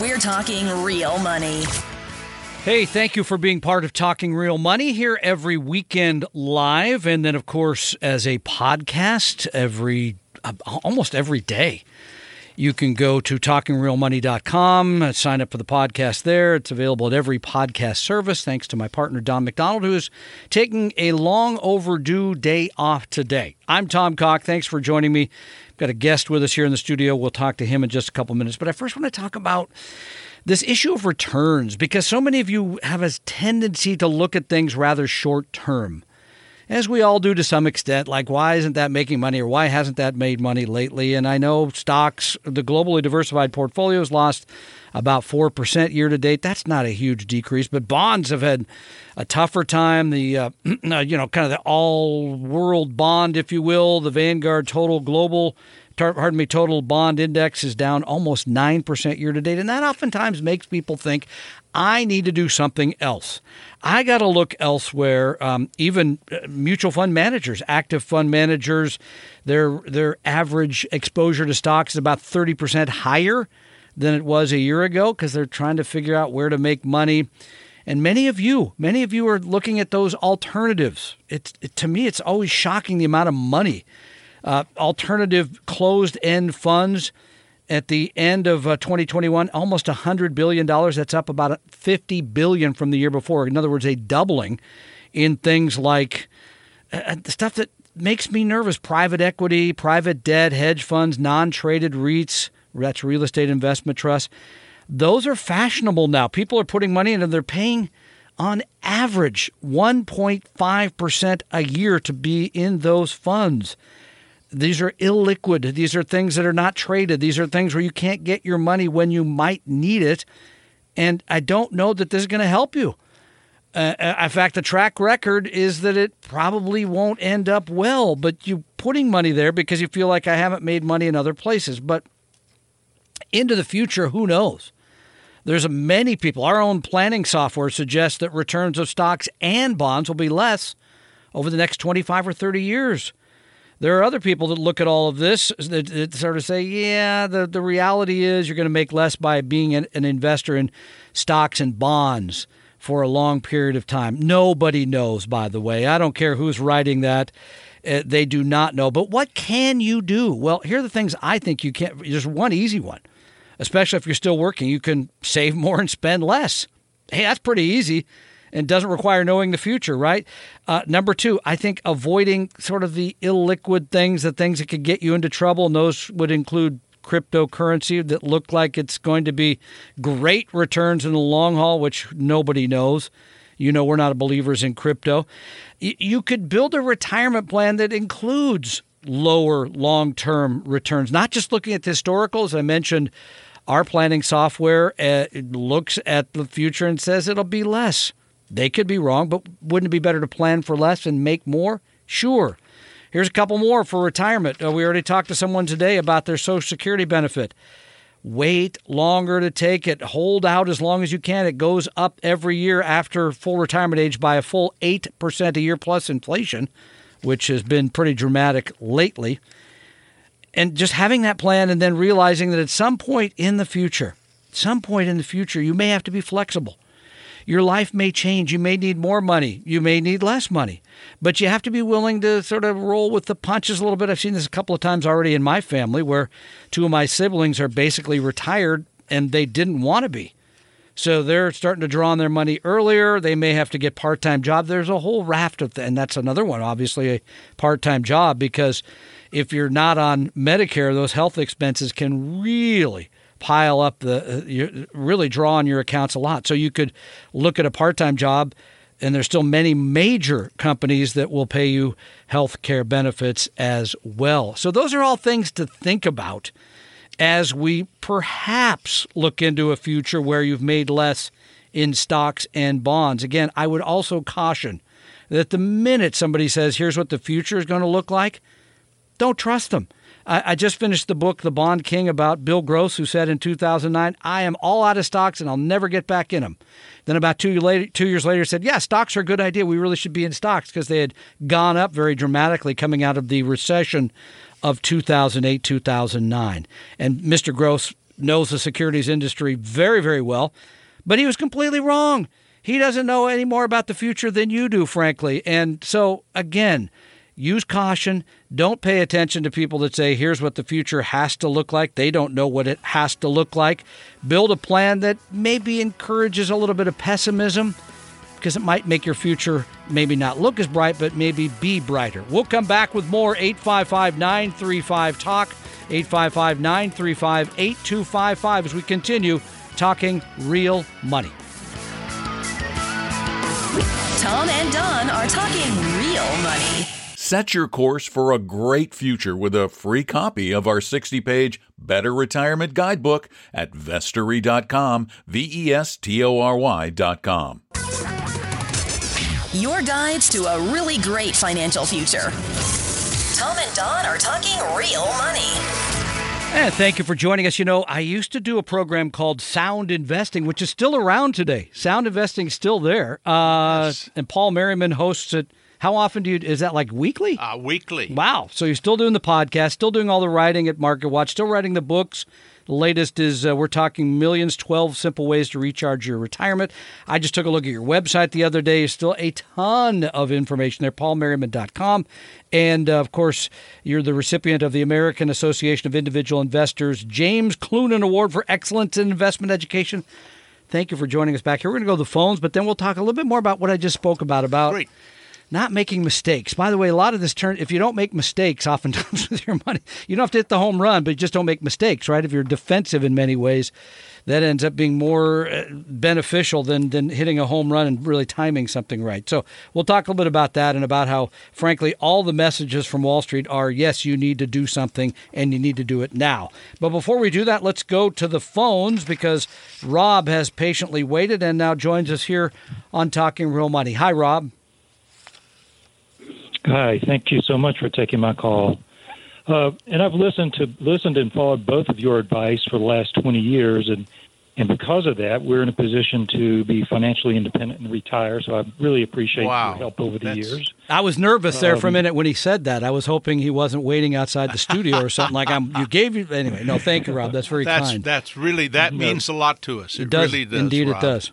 We're talking real money. Hey, thank you for being part of Talking Real Money here every weekend live, and then, of course, as a podcast every uh, almost every day. You can go to talkingrealmoney.com, sign up for the podcast there. It's available at every podcast service. Thanks to my partner, Don McDonald, who is taking a long overdue day off today. I'm Tom Cock. Thanks for joining me. Got a guest with us here in the studio. We'll talk to him in just a couple minutes. But I first want to talk about this issue of returns because so many of you have a tendency to look at things rather short term as we all do to some extent, like why isn't that making money or why hasn't that made money lately? And I know stocks, the globally diversified portfolios lost about 4% year to date. That's not a huge decrease, but bonds have had a tougher time. The, uh, you know, kind of the all world bond, if you will, the Vanguard total global pardon me, total bond index is down almost 9% year to date. And that oftentimes makes people think, I need to do something else. I got to look elsewhere. Um, even uh, mutual fund managers, active fund managers, their their average exposure to stocks is about thirty percent higher than it was a year ago because they're trying to figure out where to make money. And many of you, many of you are looking at those alternatives. It's it, to me, it's always shocking the amount of money. Uh, alternative closed end funds at the end of uh, 2021 almost 100 billion dollars. That's up about 50 billion from the year before. In other words a doubling in things like uh, uh, the stuff that makes me nervous. Private equity private debt hedge funds non-traded REITs that's real estate investment trusts. Those are fashionable now. People are putting money in and they're paying on average 1.5% a year to be in those funds these are illiquid. These are things that are not traded. These are things where you can't get your money when you might need it. And I don't know that this is going to help you. Uh, uh, in fact, the track record is that it probably won't end up well, but you're putting money there because you feel like I haven't made money in other places. But into the future, who knows? There's many people. Our own planning software suggests that returns of stocks and bonds will be less over the next 25 or 30 years. There are other people that look at all of this that, that sort of say, yeah, the, the reality is you're going to make less by being an, an investor in stocks and bonds for a long period of time. Nobody knows, by the way. I don't care who's writing that. Uh, they do not know. But what can you do? Well, here are the things I think you can't. There's one easy one, especially if you're still working. You can save more and spend less. Hey, that's pretty easy and doesn't require knowing the future, right? Uh, number two, I think avoiding sort of the illiquid things, the things that could get you into trouble, and those would include cryptocurrency that look like it's going to be great returns in the long haul, which nobody knows. You know, we're not believers in crypto. You could build a retirement plan that includes lower long term returns, not just looking at the historical, as I mentioned. Our planning software uh, looks at the future and says it'll be less. They could be wrong, but wouldn't it be better to plan for less and make more? Sure. Here's a couple more for retirement. Uh, we already talked to someone today about their Social Security benefit. Wait longer to take it. Hold out as long as you can. It goes up every year after full retirement age by a full 8% a year plus inflation, which has been pretty dramatic lately. And just having that plan and then realizing that at some point in the future, some point in the future, you may have to be flexible your life may change. You may need more money. You may need less money. But you have to be willing to sort of roll with the punches a little bit. I've seen this a couple of times already in my family where two of my siblings are basically retired and they didn't want to be. So they're starting to draw on their money earlier. They may have to get part-time job. There's a whole raft of, th- and that's another one, obviously a part-time job because if you're not on Medicare, those health expenses can really pile up the uh, you really draw on your accounts a lot. So you could look at a part-time job and there's still many major companies that will pay you health care benefits as well. So those are all things to think about as we perhaps look into a future where you've made less in stocks and bonds. Again, I would also caution that the minute somebody says, here's what the future is going to look like, don't trust them. I, I, just finished the book, The Bond King, about Bill Gross, who said in 2009, I am all out of stocks and I'll never get back in them. Then about two, later, two years later said, yeah, stocks are a good idea. We really should be in stocks because they had gone up very dramatically coming out of the recession of 2008, 2009. And Mr. Gross knows the securities industry very, very well, but he was completely wrong. He doesn't know any more about the future than you do, frankly. And so, again, use caution. Don't pay attention to people that say, here's what the future has to look like. They don't know what it has to look like. Build a plan that maybe encourages a little bit of pessimism because it might make your future maybe not look as bright, but maybe be brighter. We'll come back with more 855 935 Talk, 855 935 8255 as we continue talking real money. Tom and Don are talking real money. Set your course for a great future with a free copy of our 60 page Better Retirement Guidebook at vestory.com, V E S T O R Y.com. Your guides to a really great financial future. Tom and Don are talking real money. And thank you for joining us. You know, I used to do a program called Sound Investing, which is still around today. Sound Investing is still there. Uh, yes. And Paul Merriman hosts it how often do you? Is that like weekly? Uh, weekly. Wow. So you're still doing the podcast, still doing all the writing at Market Watch, still writing the books. The latest is uh, we're talking millions, 12 simple ways to recharge your retirement. I just took a look at your website the other day. There's still a ton of information there, paulmerriman.com. And uh, of course, you're the recipient of the American Association of Individual Investors James Cloonan Award for Excellence in Investment Education. Thank you for joining us back here. We're going to go to the phones, but then we'll talk a little bit more about what I just spoke about about Great not making mistakes. By the way, a lot of this turn, if you don't make mistakes, oftentimes with your money, you don't have to hit the home run, but you just don't make mistakes, right? If you're defensive in many ways, that ends up being more uh, beneficial than, than hitting a home run and really timing something right. So we'll talk a little bit about that and about how, frankly, all the messages from Wall Street are yes, you need to do something and you need to do it now. But before we do that, let's go to the phones because Rob has patiently waited and now joins us here on Talking Real Money. Hi, Rob. Hi, thank you so much for taking my call. Uh, and I've listened to listened and followed both of your advice for the last 20 years, and and because of that, we're in a position to be financially independent and retire. So I really appreciate wow. your help over the That's... years. I was nervous there um, for a um, minute when he said that. I was hoping he wasn't waiting outside the studio or something like I'm. You gave you anyway. No, thank you, Rob. That's very that's, kind. That's really that means a lot to us. It, it does. really does. Indeed, Rob. it does.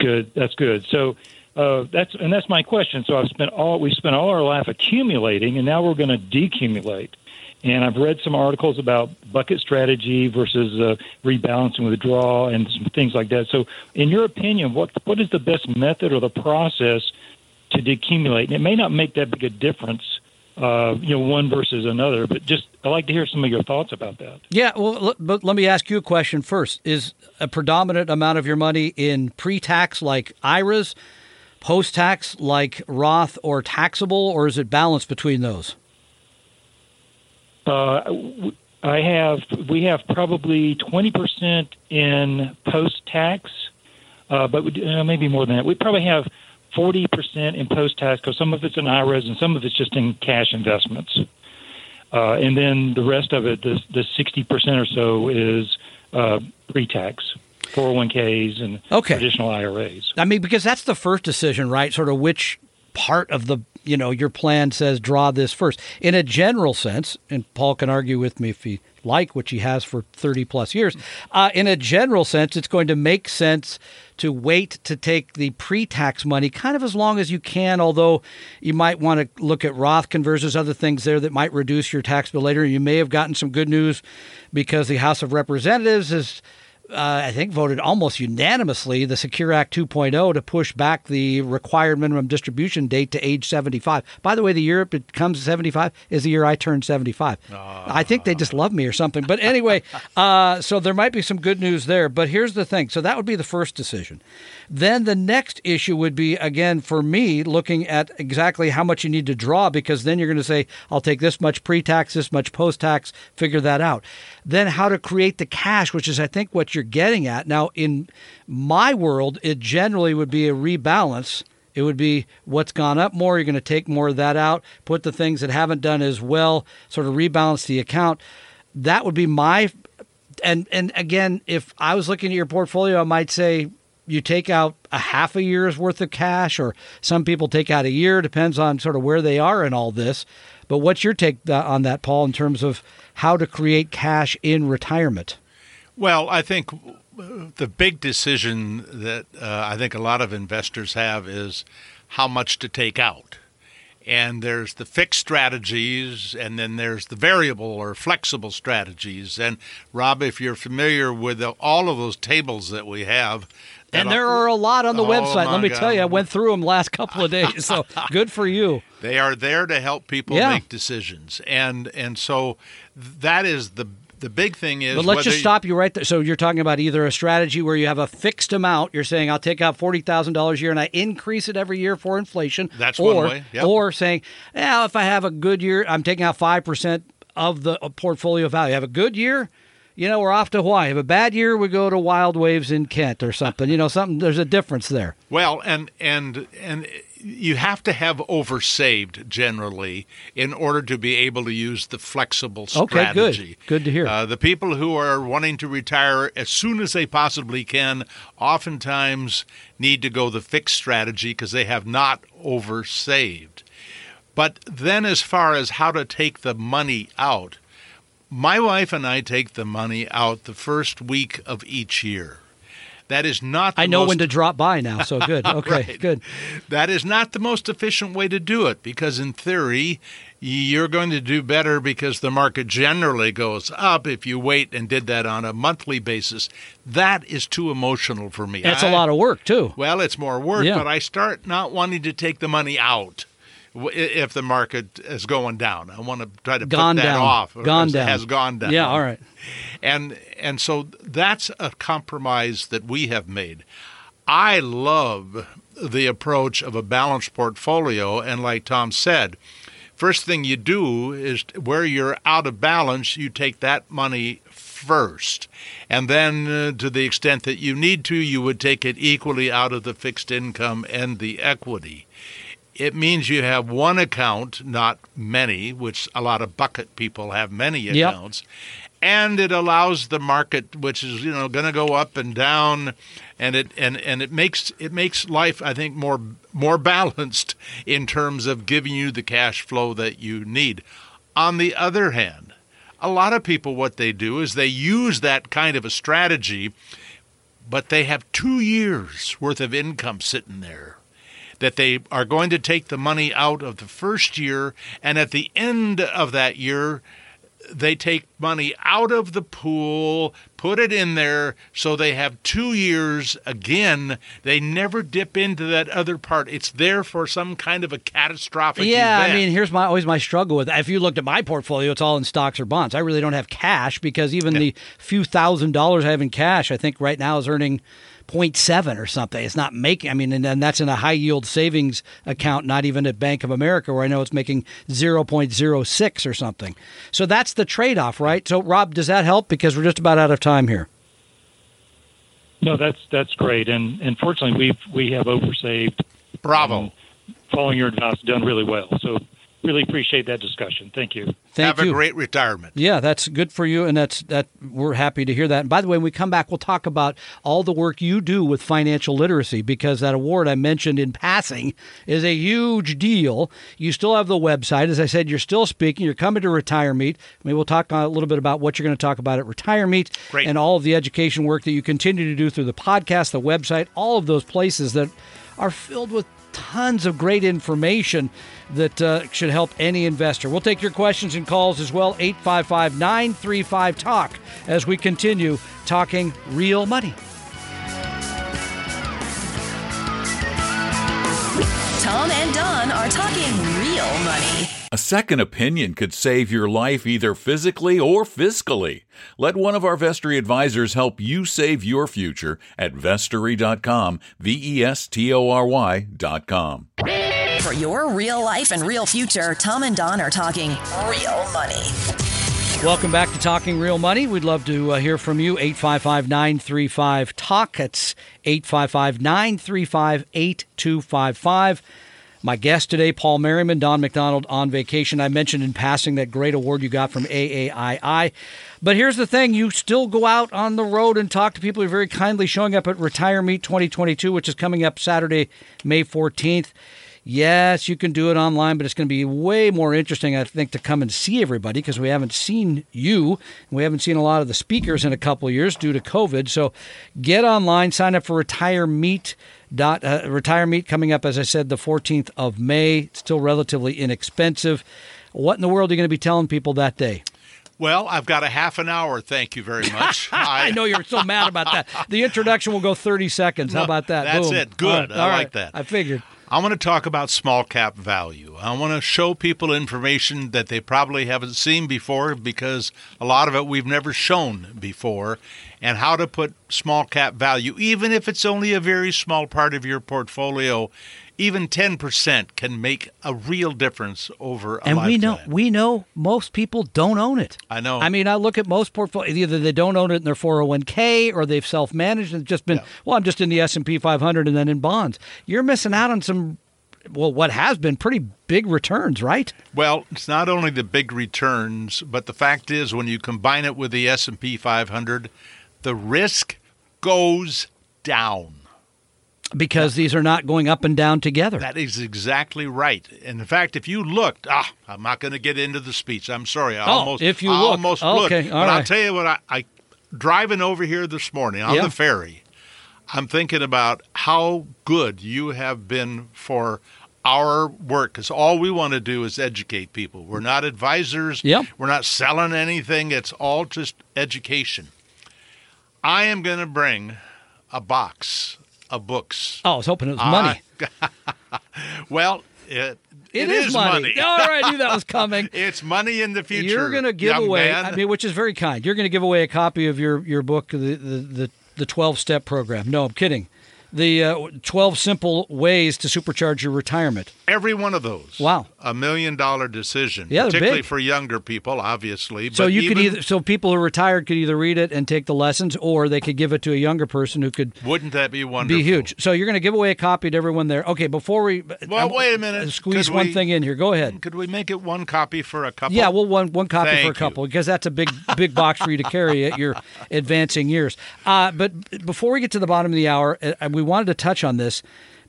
Good. That's good. So uh, that's and that's my question. So I've spent all we spent all our life accumulating, and now we're going to decumulate. And I've read some articles about bucket strategy versus uh, rebalancing withdrawal and some things like that. So, in your opinion, what what is the best method or the process to decumulate? And it may not make that big a difference, uh, you know, one versus another, but just I'd like to hear some of your thoughts about that. Yeah, well, but let me ask you a question first: Is a predominant amount of your money in pre-tax, like IRAs? Post tax like Roth or taxable, or is it balanced between those? Uh, I have we have probably twenty percent in post tax, uh, but we, uh, maybe more than that. We probably have forty percent in post tax because some of it's in IRAs and some of it's just in cash investments, uh, and then the rest of it, the sixty percent or so, is uh, pre tax. 401ks and okay. traditional IRAs. I mean, because that's the first decision, right? Sort of which part of the you know your plan says draw this first. In a general sense, and Paul can argue with me if he like, which he has for 30 plus years. Uh, in a general sense, it's going to make sense to wait to take the pre tax money kind of as long as you can, although you might want to look at Roth conversions, other things there that might reduce your tax bill later. You may have gotten some good news because the House of Representatives is uh, I think, voted almost unanimously the Secure Act 2.0 to push back the required minimum distribution date to age 75. By the way, the year it becomes 75 is the year I turned 75. I think they just love me or something. But anyway, uh, so there might be some good news there. But here's the thing. So that would be the first decision. Then the next issue would be, again, for me, looking at exactly how much you need to draw, because then you're going to say, I'll take this much pre tax, this much post tax, figure that out. Then how to create the cash, which is, I think, what you're getting at. Now, in my world, it generally would be a rebalance. It would be what's gone up more. You're going to take more of that out, put the things that haven't done as well, sort of rebalance the account. That would be my and and again, if I was looking at your portfolio, I might say you take out a half a year's worth of cash, or some people take out a year. Depends on sort of where they are in all this. But what's your take on that, Paul, in terms of how to create cash in retirement? Well, I think the big decision that uh, I think a lot of investors have is how much to take out. And there's the fixed strategies, and then there's the variable or flexible strategies. And Rob, if you're familiar with the, all of those tables that we have, and there are a lot on the Oh, website. Let me God. tell you, I went through them last couple of days. So good for you. They are there to help people Yeah. make decisions, and and so that is the the big thing is. But let's just stop you right there. So you're talking about either a strategy where you have a fixed amount. You're saying I'll take out forty thousand dollars a year and I increase it every year for inflation. That's or, one way, yep. Or saying, yeah, if I have a good year, I'm taking out five percent of the uh, portfolio value. Have a good year. You know, we're off to Hawaii. Have a bad year, we go to Wild Waves in Kent or something. You know, something. There's a difference there. Well, and and and you have to have oversaved generally in order to be able to use the flexible strategy. Okay, good. Good to hear. Uh, the people who are wanting to retire as soon as they possibly can oftentimes need to go the fixed strategy because they have not oversaved. But then, as far as how to take the money out, my wife and I take the money out the first week of each year. That is not. The I know most when to drop by now. So good. Okay, Right. good. That is not the most efficient way to do it because, in theory, you're going to do better because the market generally goes up if you wait and did that on a monthly basis. That is too emotional for me. That's a I- lot of work too. Well, it's more work, Yeah. but I start not wanting to take the money out if the market is going down. I want to try to Gone put that down. off. Gone has- down. Has gone down. Yeah. All right. And and so that's a compromise that we have made. I love the approach of a balanced portfolio and like Tom said, first thing you do is where you're out of balance, you take that money first. And then uh, to the extent that you need to, you would take it equally out of the fixed income and the equity. It means you have one account, not many, which a lot of bucket people have many Yep. accounts. And it allows the market, which is you know going to go up and down, and it and, and it makes it makes life I think more more balanced in terms of giving you the cash flow that you need. On the other hand, a lot of people what they do is they use that kind of a strategy, but they have two years worth of income sitting there that they are going to take the money out of the first year, and at the end of that year, they take money out of the pool, put it in there, so they have two years again. They never dip into that other part. It's there for some kind of a catastrophic Yeah, I mean, here's my always my struggle with. If you looked at my portfolio, it's all in stocks or bonds. I really don't have cash because even the few thousand dollars I have in cash, I think right now is earning 0.7 or something. It's not making. I mean, and, and that's in a high yield savings account, not even at Bank of America, where I know it's making 0.06 or something. So that's the trade off, right? So, Rob, does that help? Because we're just about out of time here. No, that's that's great, and and fortunately we we have oversaved. Bravo. and Following your advice, done really well. So really appreciate that discussion. Thank you. Thank have you. a great retirement. Yeah, that's good for you, and that's that. We're happy to hear that. And by the way, when we come back, we'll talk about all the work you do with financial literacy because that award I mentioned in passing is a huge deal. You still have the website, as I said. You're still speaking. You're coming to Retire Meet. Maybe we'll talk a little bit about what you're going to talk about at Retire Meet Great. and all of the education work that you continue to do through the podcast, the website, all of those places that are filled with tons of great information that uh, should help any investor. We'll take your questions and calls as well. 855 935 Talk as we continue talking real money. Tom and Don are talking real money. A second opinion could save your life either physically or fiscally. Let one of our Vestory advisors help you save your future at vestory.com, V E S T O R Y.com. For your real life and real future, Tom and Don are talking real money. Welcome back to Talking Real Money. We'd love to uh, hear from you. 855 935 TALK. That's 855 935 8255. My guest today, Paul Merriman, Don McDonald on vacation. I mentioned in passing that great award you got from AAII. But here's the thing you still go out on the road and talk to people who are very kindly showing up at Retire Meet 2022, which is coming up Saturday, May 14th. Yes, you can do it online, but it's going to be way more interesting, I think, to come and see everybody because we haven't seen you. We haven't seen a lot of the speakers in a couple of years due to COVID. So get online, sign up for Retire Meet. Dot, uh, Retire Meet coming up, as I said, the 14th of May. It's still relatively inexpensive. What in the world are you going to be telling people that day? Well, I've got a half an hour. Thank you very much. I, know you're so mad about that. The introduction will go 30 seconds. How about that? That's Boom. it. Good. All right. I All like right. that. I figured. I want to talk about small cap value. I want to show people information that they probably haven't seen before because a lot of it we've never shown before, and how to put small cap value, even if it's only a very small part of your portfolio. Even 10% can make a real difference over a and we know we know most people don't own it. I know. I mean, I look at most portfolios. Either they don't own it in their 401k, or they've self-managed and just been. Yeah. Well, I'm just in the S and P 500 and then in bonds. You're missing out on some. Well, what has been pretty big returns, right? Well, it's not only the big returns, but the fact is when you combine it with the S&P 500, the risk goes down. Because these are not going up and down together. That is exactly right. And in fact, if you looked, ah, I'm not going to get into the speech. I'm sorry. I Oh, almost, if you I look. almost Okay, would. all but I'll tell you what. I, I driving over here this morning on Yeah. the ferry. I'm thinking about how good you have been for our work because all we want to do is educate people. We're not advisors. Yep. We're not selling anything. It's all just education. I am going to bring a box of books. oh, I was hoping it was money. Well, it, it is, money. All right, oh, I knew that was coming. It's money in the future. You're going to give away. man. I mean, which is very kind. You're going to give away a copy of your your book, the the the, the 12 step program. No, I'm kidding. The uh, 12 simple ways to supercharge your retirement. Every one of those. Wow. A million dollar decision. Yeah, particularly big. for younger people, obviously. So but you could either so people who are retired could either read it and take the lessons, or they could give it to a younger person who could Wouldn't that be wonderful? be huge. So you're going to give away a copy to everyone there. Okay, before we Well, I'm- wait a minute. squeeze Could one we- thing in here. Go ahead. Could we make it one copy for a couple? Yeah, well, one one copy Thank for a you. couple because that's a big big box for you to carry at your advancing years. Uh, but before we get to the bottom of the hour, uh, we wanted to touch on this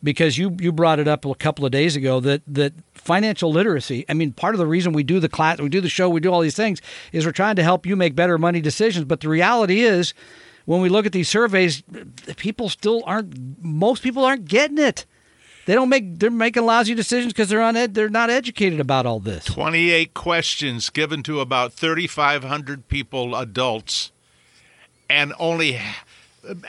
because you you brought it up a couple of days ago that that financial literacy. I mean, part of the reason we do the class, we do the show, we do all these things is we're trying to help you make better money decisions. But the reality is, when we look at these surveys, people still aren't. Most people aren't getting it. They don't make. They're making lousy decisions because they're on. Ed, they're not educated about all this. 28 questions given to about 3,500 people, adults, and only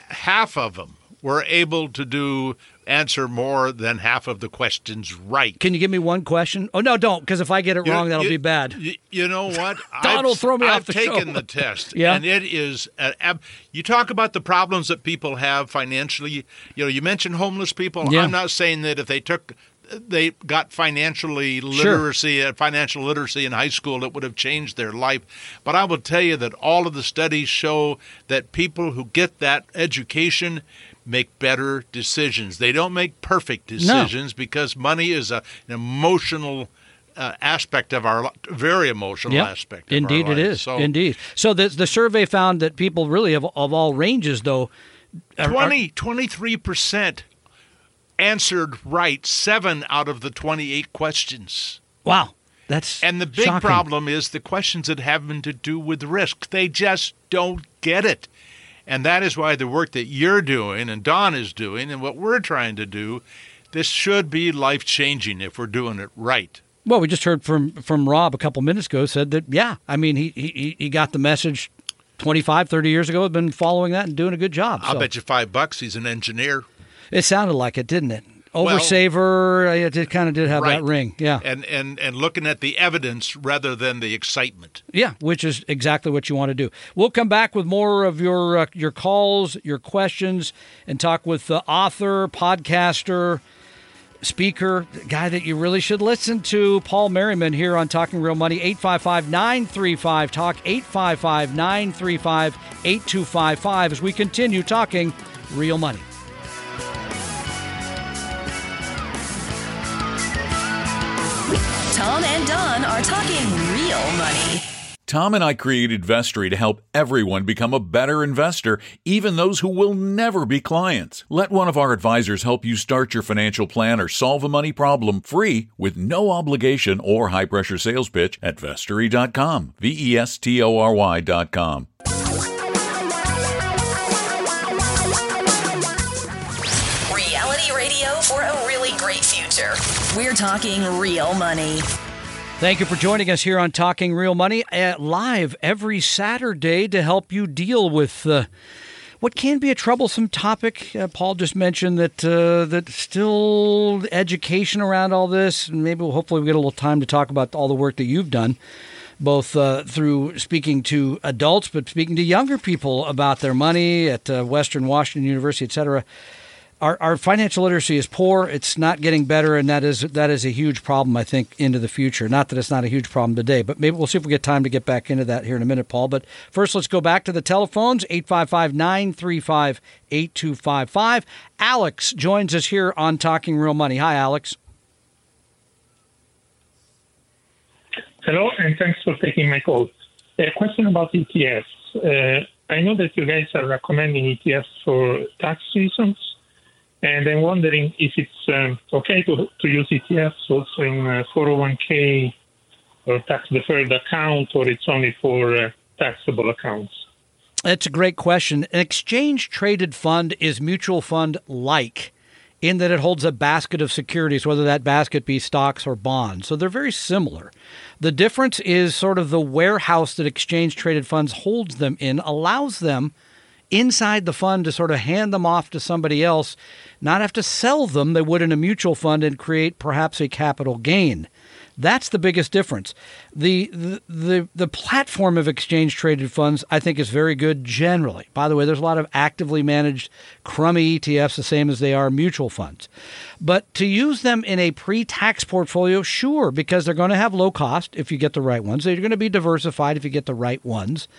half of them were able to do answer more than half of the questions right. Can you give me one question? Oh no, don't, because if I get it You- wrong, that'll you- be bad. You, you know what? Don I've- throw me I've off the taken show. the test, Yeah? and it is. A, ab- you talk about the problems that people have financially. You know, you mentioned homeless people. Yeah. I'm not saying that if they took. They got financially literacy, uh, financial literacy in high school, it would have changed their life. But I will tell you that all of the studies show that people who get that education make better decisions. They don't make perfect decisions because money is a, an emotional uh, aspect of our very emotional Yep. aspect. Of Indeed, our it is. So Indeed. So the the survey found that people really of of all ranges, though, are- are- 20, 23% answered right seven out of the 28 questions. wow, that's And the big shocking. problem is the questions that have to do with risk. They just don't get it. And that is why the work that you're doing and Don is doing and what we're trying to do, this should be life changing if we're doing it right. Well, we just heard from from Rob a couple minutes ago said that yeah, I mean he he, he got the message 25, 30 years ago, had been following that and doing a good job. I'll So bet you five bucks he's an engineer. it sounded like it, didn't it? Well- Oversaver, it did, kind of did have Right. that ring. Yeah. And, and and looking at the evidence rather than the excitement. Yeah, which is exactly what you want to do. We'll come back with more of your uh, your calls, your questions, and talk with the author, podcaster, speaker, guy that you really should listen to, Paul Merriman, here on Talking Real Money. 855 935 Talk, 855 935 8255, as we continue talking real money. Tom and Don are talking real money. Tom and I created Vestory to help everyone become a better investor, even those who will never be clients. Let one of our advisors help you start your financial plan or solve a money problem free with no obligation or high pressure sales pitch at vestory.com. V E S T O R Y.com. We're talking real money. Thank you for joining us here on Talking Real Money uh, live every Saturday to help you deal with uh, what can be a troublesome topic. Uh, Paul just mentioned that uh, that still education around all this, and maybe we'll hopefully we get a little time to talk about all the work that you've done, both uh, through speaking to adults, but speaking to younger people about their money at uh, Western Washington University, et cetera our, our financial literacy is poor. It's not getting better, and that is that is a huge problem. I think into the future. Not that it's not a huge problem today, but maybe we'll see if we get time to get back into that here in a minute, Paul. But first, let's go back to the telephones 855-935-8255. Alex joins us here on Talking Real Money. Hi, Alex. Hello, and thanks for taking my call. A question about ETFs. Uh, I know that you guys are recommending ETFs for tax reasons, and I'm wondering if it's um, okay to, to use ETFs also in uh 401k or tax deferred account, or it's only for uh, taxable accounts. That's a great question. An exchange traded fund is mutual fund like in that it holds a basket of securities, whether that basket be stocks or bonds. So they're very similar. The difference is sort of the warehouse that exchange traded funds holds them in allows them inside the fund to sort of hand them off to somebody else, not have to sell them they would in a mutual fund and create perhaps a capital gain. That's the biggest difference. The, the the the platform of exchange traded funds I think is very good generally. By the way, there's a lot of actively managed crummy ETFs the same as they are mutual funds. But to use them in a pre-tax portfolio, sure, because they're going to have low cost if you get the right ones. They're going to be diversified if you get the right ones.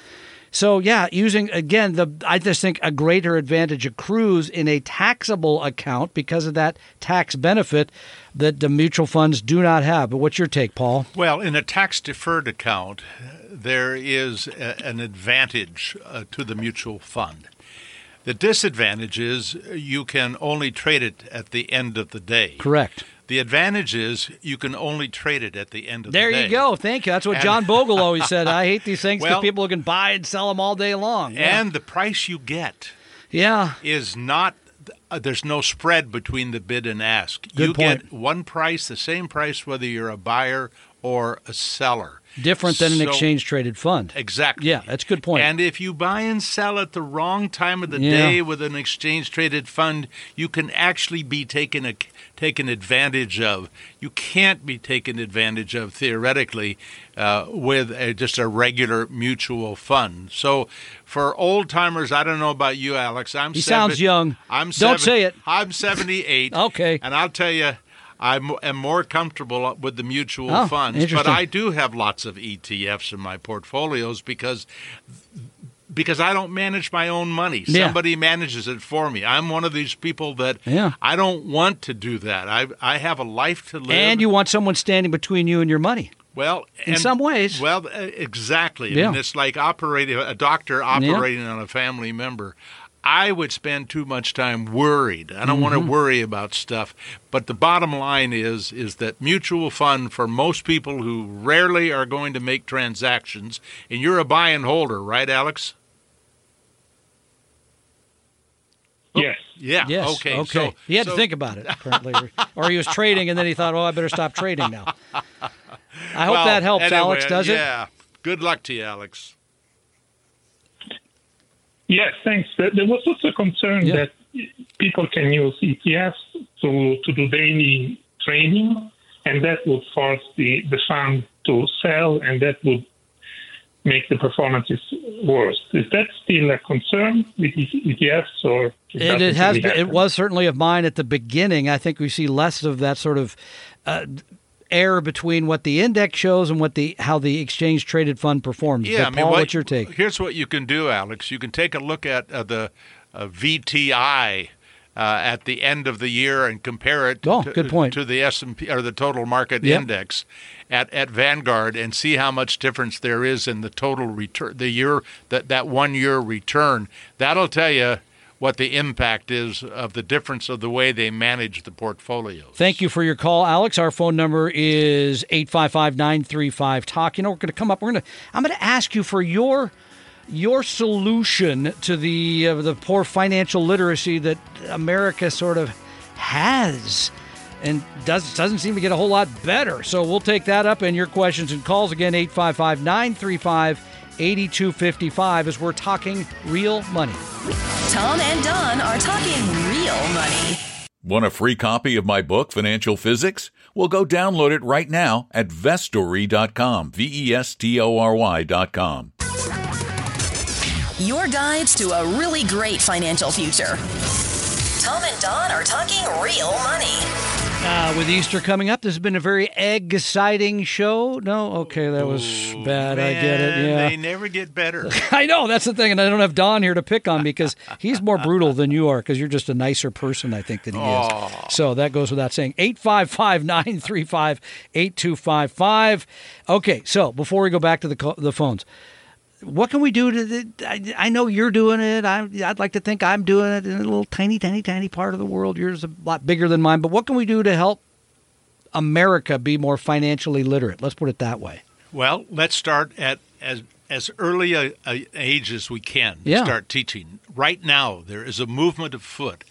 So yeah, using again the I just think a greater advantage accrues in a taxable account because of that tax benefit that the mutual funds do not have. But what's your take, Paul? Well, in a tax deferred account, there is a, an advantage uh, to the mutual fund. The disadvantage is you can only trade it at the end of the day. Correct. The advantage is you can only trade it at the end of There the day. There you go. Thank you. That's what And- John Bogle always said. I hate these things because Well- people can buy and sell them all day long. Yeah. And the price you get yeah. is not uh, there's no spread between the bid and ask. Good you point. get one price, the same price whether you're a buyer or a seller. Different than an exchange traded fund. Exactly. Yeah, that's a good point. And if you buy and sell at the wrong time of the Yeah. day with an exchange traded fund, you can actually be taken a, taken advantage of. You can't be taken advantage of theoretically uh, with a, just a regular mutual fund. So for old timers, I don't know about you, Alex. I'm He seven- sounds young. I'm Don't say it. I'm 78. Okay. And I'll tell you. I am more comfortable with the mutual Oh, funds, but. I do have lots of ETFs in my portfolios because because I don't manage my own money. Yeah. Somebody manages it for me. I'm one of these people that Yeah. I don't want to do that. I I have a life to live. And you want someone standing between you and your money. well in and- some ways. Well, exactly. Yeah. And it's like operating a doctor operating on a family member. I would spend too much time worried. I don't want Mm-hmm. to worry about stuff. But the bottom line is is that mutual fund for most people who rarely are going to make transactions, and you're a buy and holder, right, Alex? Yes. Yeah. Yes. Okay. Okay. So, he had so- to think about it apparently, or, or he was trading and then he thought, "Oh, I better stop trading now." I hope Well, that helps, anyway, Alex. Does it? Yeah. Good luck to you, Alex. Yes, thanks. There there was also a concern Yeah. that people can use ETFs to, to do daily trading, and that would force the, the fund to sell, and that would make the performances worse. Is that still a concern with ETFs, or It, it has. really Been, it was certainly of mine at the beginning. I think we see less of that sort of uh, error between what the index shows and what the how the exchange traded fund performs. Yeah, But I mean, Paul, what, what's your take? Here's what you can do, Alex. You can take a look at uh, the uh, VTI uh, at the end of the year and compare it Oh, to, good point. to the S and P or the total market Yep. index at, at Vanguard and see how much difference there is in the total return, the year that that one year return. That'll tell you what the impact is of the difference of the way they manage the portfolios. Thank you for your call, Alex. Our phone number is 855-935-TALK. You know, we're going to come up. We're going to I'm going to ask you for your your solution to the uh, the poor financial literacy that America sort of has and does doesn't seem to get a whole lot better. So we'll take that up and your questions and calls again 855-935-8255 as we're talking real money. Tom and Don are talking real money. Want a free copy of my book, Financial Physics? Well, go download it right now at vestory.com. V E S T O R Y.com. Your guides to a really great financial future. Tom and Don are talking real money. Uh, with Easter coming up, this has been a very egg exciting show. No, okay, that was bad. I get it. Yeah, They never get better. I know that's the thing, and I don't have Don here to pick on because he's more brutal than you are because you're just a nicer person, I think, than he is. So that goes without saying. 855 935 8255. Okay, so before we go back to the, the phones, what can we do to the, I, I know you're doing it. I, I'd like to think I'm doing it in a little tiny, tiny, tiny part of the world. Yours is a lot bigger than mine. But what can we do to help America be more financially literate? Let's put it that way. Well, let's start at as as early a, a age as we can. Yeah. Start teaching. Right now, there is a movement afoot.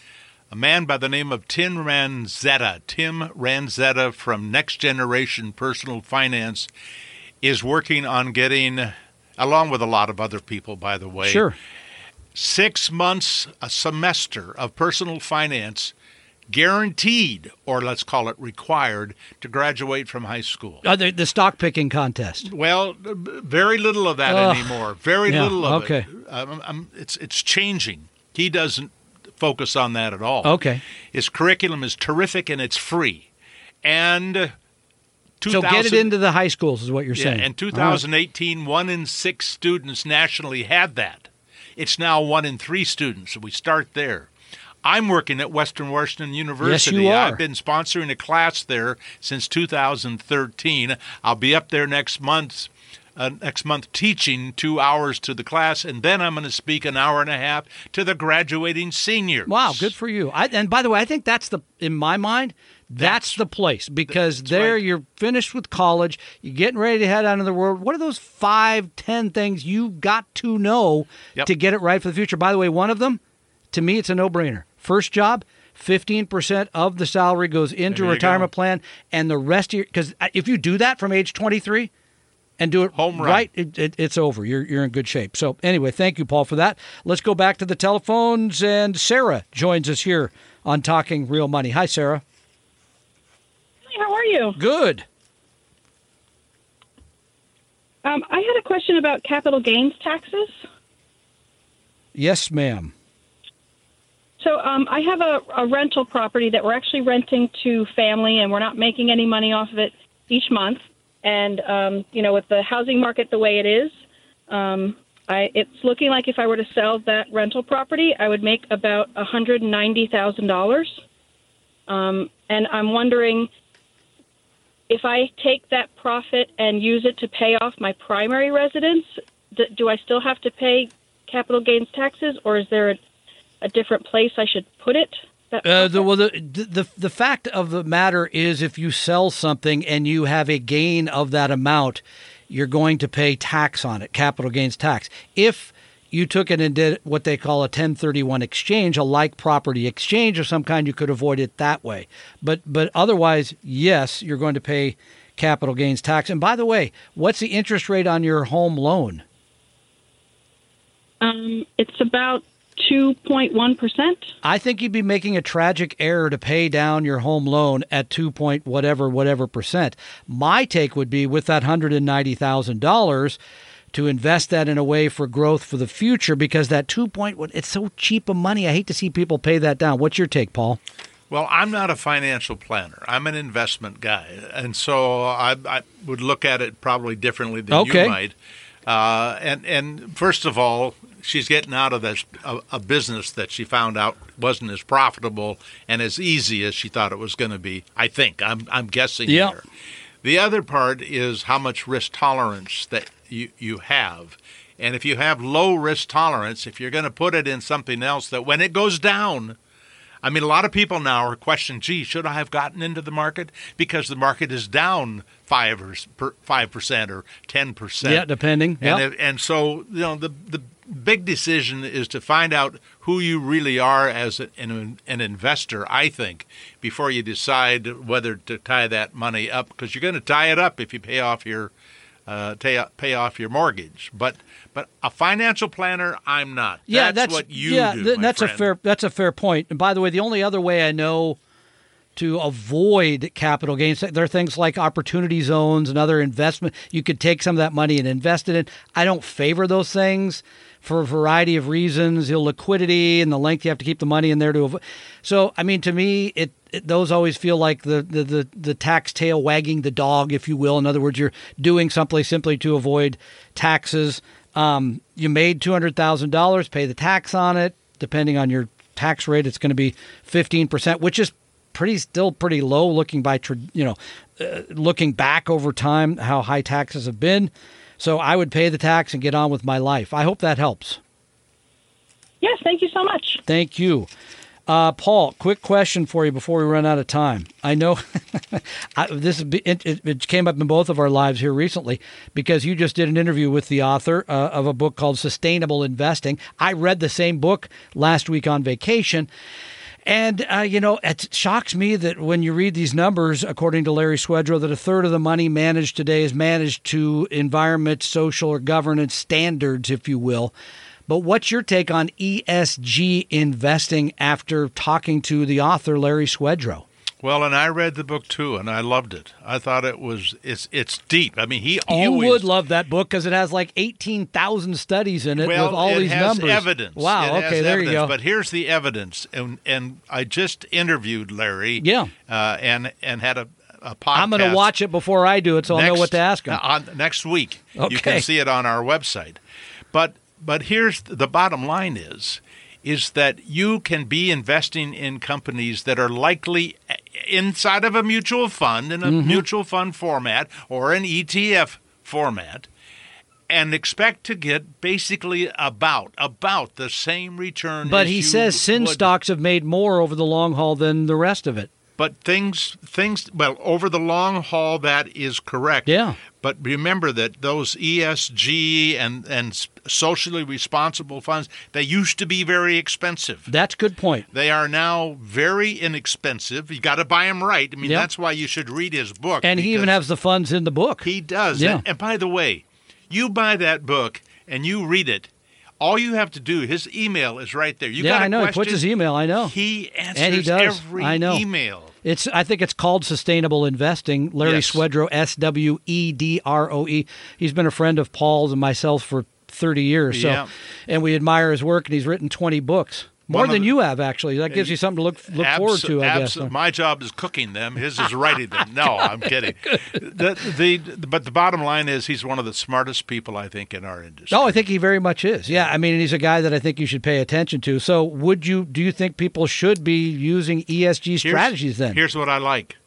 A man by the name of Tim Ranzetta, Tim Ranzetta from Next Generation Personal Finance, is working on getting, along with a lot of other people, by the way, Sure. six months, a semester of personal finance guaranteed, or let's call it required, to graduate from high school. Uh, the, the stock picking contest. Well, very little of that Ugh. anymore. Very Yeah, little of okay. it. Um, um, it's it's changing. He doesn't focus on that at all. Okay. His curriculum is terrific and it's free. And uh, So 2000 get it into the high schools, is what you're yeah, saying. in 2018, one in six students nationally had that. It's now one in three students. So we start there. I'm working at Western Washington University. Yes, you are. I've been sponsoring a class there since 2013. I'll be up there next month. Uh, next month, teaching two hours to the class, and then I'm going to speak an hour and a half to the graduating seniors. Wow, good for you. I, and by the way, I think that's the in my mind, that's, That's- the place because that's there right. you're finished with college, you're getting ready to head out into the world. What are those five, ten things you've got to know Yep. to get it right for the future? By the way, one of them, to me, it's a no-brainer. First job. 15% of the salary goes into you retirement go. plan and the rest of your because uh, if you do that from age 23 and do it Home run. right, it, it, it's over. You're, you're in good shape. So, anyway, thank you, Paul, for that. Let's go back to the telephones. And Sarah joins us here on Talking Real Money. Hi, Sarah. How are you? Good. Um, I had a question about capital gains taxes. Yes, ma'am. So um, I have a, a rental property that we're actually renting to family, and we're not making any money off of it each month. And um, you know, with the housing market the way it is, um, I, it's looking like if I were to sell that rental property, I would make about one hundred ninety thousand dollars. Um, and I'm wondering if I take that profit and use it to pay off my primary residence, do I still have to pay capital gains taxes, or is there a, a different place I should put it? Uh, the, well, the, the the fact of the matter is, if you sell something and you have a gain of that amount, you're going to pay tax on it, capital gains tax. If you took it and did what they call a 1031 exchange, a like property exchange of some kind, you could avoid it that way. But but otherwise, yes, you're going to pay capital gains tax. And by the way, what's the interest rate on your home loan? Um, it's about 2.1%. I think you'd be making a tragic error to pay down your home loan at 2 point whatever whatever percent. My take would be with that $190,000 to invest that in a way for growth for the future because that 2 point it's so cheap of money. I hate to see people pay that down. What's your take, Paul? Well, I'm not a financial planner. I'm an investment guy, and so I, I would look at it probably differently than Okay. you might. Uh, and and first of all, she's getting out of this a, a business that she found out wasn't as profitable and as easy as she thought it was going to be. I think I'm I'm guessing Yeah. here. The other part is how much risk tolerance that you, you have. And if you have low risk tolerance, if you're going to put it in something else that when it goes down, I mean, a lot of people now are questioning, gee, should I have gotten into the market? Because the market is down five or five percent or ten percent. Yeah, depending. And, Yep. if- and so, you know, the the big decision is to find out who you really are as an, an investor, I think, before you decide whether to tie that money up, because you're going to tie it up if you pay off your uh, pay, pay off your mortgage. But but a financial planner, I'm not. Yeah, that's, that's what you yeah, do. th- that's a fair that's a fair point. And by the way, the only other way I know to avoid capital gains, there are things like opportunity zones and other investment. You could take some of that money and invest it in. I don't favor those things for a variety of reasons, illiquidity and the length you have to keep the money in there to avoid. So, I mean, to me, it, it those always feel like the, the the the tax tail wagging the dog, if you will. In other words, you're doing something simply to avoid taxes. Um, you made two hundred thousand dollars, pay the tax on it. Depending on your tax rate, it's going to be fifteen percent, which is pretty still pretty low looking by you know uh, looking back over time how high taxes have been. So I would pay the tax and get on with my life. I hope that helps. Yes, thank you so much. Thank you. Uh, Paul, quick question for you before we run out of time. I know I, this is, it, it, it came up in both of our lives here recently because you just did an interview with the author uh, of a book called Sustainable Investing. I read the same book last week on vacation. And, uh, you know, it shocks me that when you read these numbers, according to Larry Swedroe, that a third of the money managed today is managed to environment, social, or governance standards, if you will. But what's your take on ESG investing after talking to the author, Larry Swedroe? Well, and I read the book too, and I loved it. I thought it was it's it's deep. I mean, he You would love that book because it has like 18,000 studies in it well, with all it these numbers. evidence. Wow, It has okay, there you evidence, go. But here's the evidence, and and I just interviewed Larry. Yeah. uh, and and had a. I'm going to watch it before I do it, so I'll know what to ask him. on next week. You can see it on our website. But but here's the bottom line is is that you can be investing in companies that are likely inside of a mutual fund in a Mm-hmm. mutual fund format or an ETF format and expect to get basically about about the same return but he says sin would- stocks have made more over the long haul than the rest of it. But things things well over the long haul that is correct Yeah. but remember that those ESG and and socially responsible funds they used to be very expensive That's a good point. they are now very inexpensive you got to buy them right i mean Yep. that's why you should read his book And he even has the funds in the book. he does Yeah. and, and by the way you buy that book and you read it all you have to do his email is right there you yeah, got I know. He question, puts his email. I know. he answers And he does. every I know. email It's. I think it's called Sustainable Investing. Larry Yes. Swedroe, S W E D R O E. He's been a friend of Paul's and myself for 30 years. So, Yeah. and we admire his work. And he's written 20 books, more than the- you have actually. That gives you something to look look forward to. I guess. My job is cooking them. His is writing them. No, I'm kidding. The, the, but the bottom line is he's one of the smartest people I think in our industry. Oh, I think he very much is. Yeah, I mean, he's a guy that I think you should pay attention to. So, would you? Do you think people should be using ESG Here's- strategies then? Here's what I like.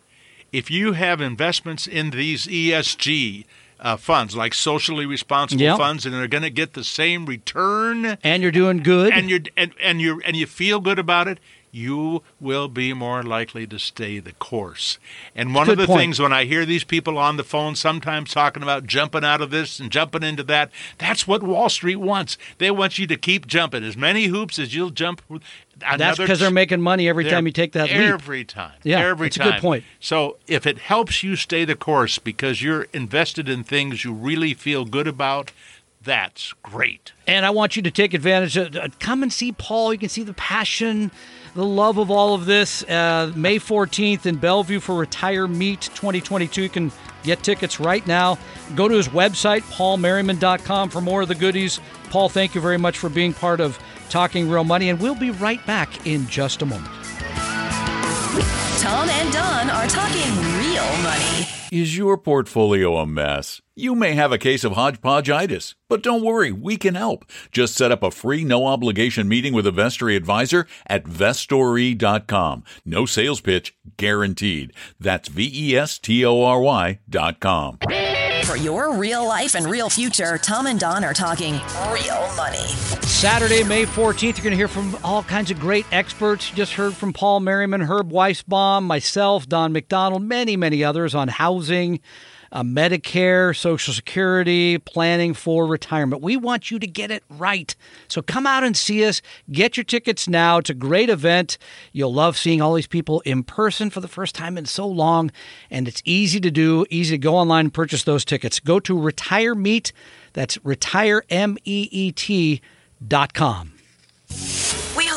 If you have investments in these ESG uh, funds, like socially responsible Yep. funds, and they're going to get the same return, and you're doing good. and you're and, and you and you feel good about it, you will be more likely to stay the course. And one Good of the point. things when I hear these people on the phone sometimes talking about jumping out of this and jumping into that, that's what Wall Street wants. They want you to keep jumping as many hoops as you'll jump. That's because they're making money every time you take that leap. Every time. Yeah, every it's a good point. So if it helps you stay the course because you're invested in things you really feel good about, that's great. And I want you to take advantage of uh, come and see Paul. You can see the passion, the love of all of this. Uh, May 14th in Bellevue for Retire Meet 2022. You can get tickets right now. Go to his website, paulmerriman.com, for more of the goodies. Paul, thank you very much for being part of Talking Real Money, and we'll be right back in just a moment. Tom and Don are talking real money. Is your portfolio a mess? You may have a case of hodgepodgeitis, but don't worry, we can help. Just set up a free, no obligation meeting with a Vestory advisor at vestory.com. No sales pitch guaranteed. That's V E S T O R Y dot com. For your real life and real future, Tom and Don are talking real money. Saturday, May 14th, you're going to hear from all kinds of great experts. You just heard from Paul Merriman, Herb Weisbaum, myself, Don McDonald, many, many others on housing, uh, Medicare, Social Security, planning for retirement. We want you to get it right. So come out and see us. Get your tickets now. It's a great event. You'll love seeing all these people in person for the first time in so long. And it's easy to do, easy to go online and purchase those tickets. Go to Retire Meet. That's retire, M T dot com.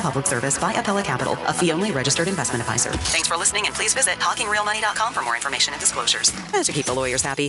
public service by Apella Capital, a fee-only registered investment advisor. Thanks for listening, and please visit talkingrealmoney.com for more information and disclosures. And to keep the lawyers happy.